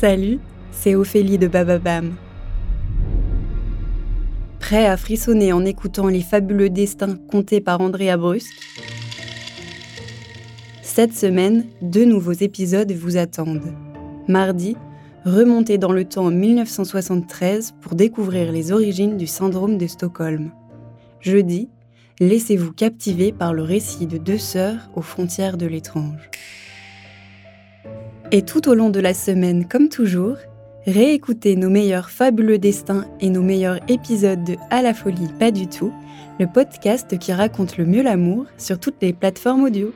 Salut, c'est Ophélie de Bababam. Prêt à frissonner en écoutant les fabuleux destins contés par Andrea Brusque? Cette semaine, deux nouveaux épisodes vous attendent. Mardi, remontez dans le temps en 1973 pour découvrir les origines du syndrome de Stockholm. Jeudi, laissez-vous captiver par le récit de deux sœurs aux frontières de l'étrange. Et tout au long de la semaine, comme toujours, réécoutez nos meilleurs fabuleux destins et nos meilleurs épisodes de À la folie, pas du tout, le podcast qui raconte le mieux l'amour sur toutes les plateformes audio.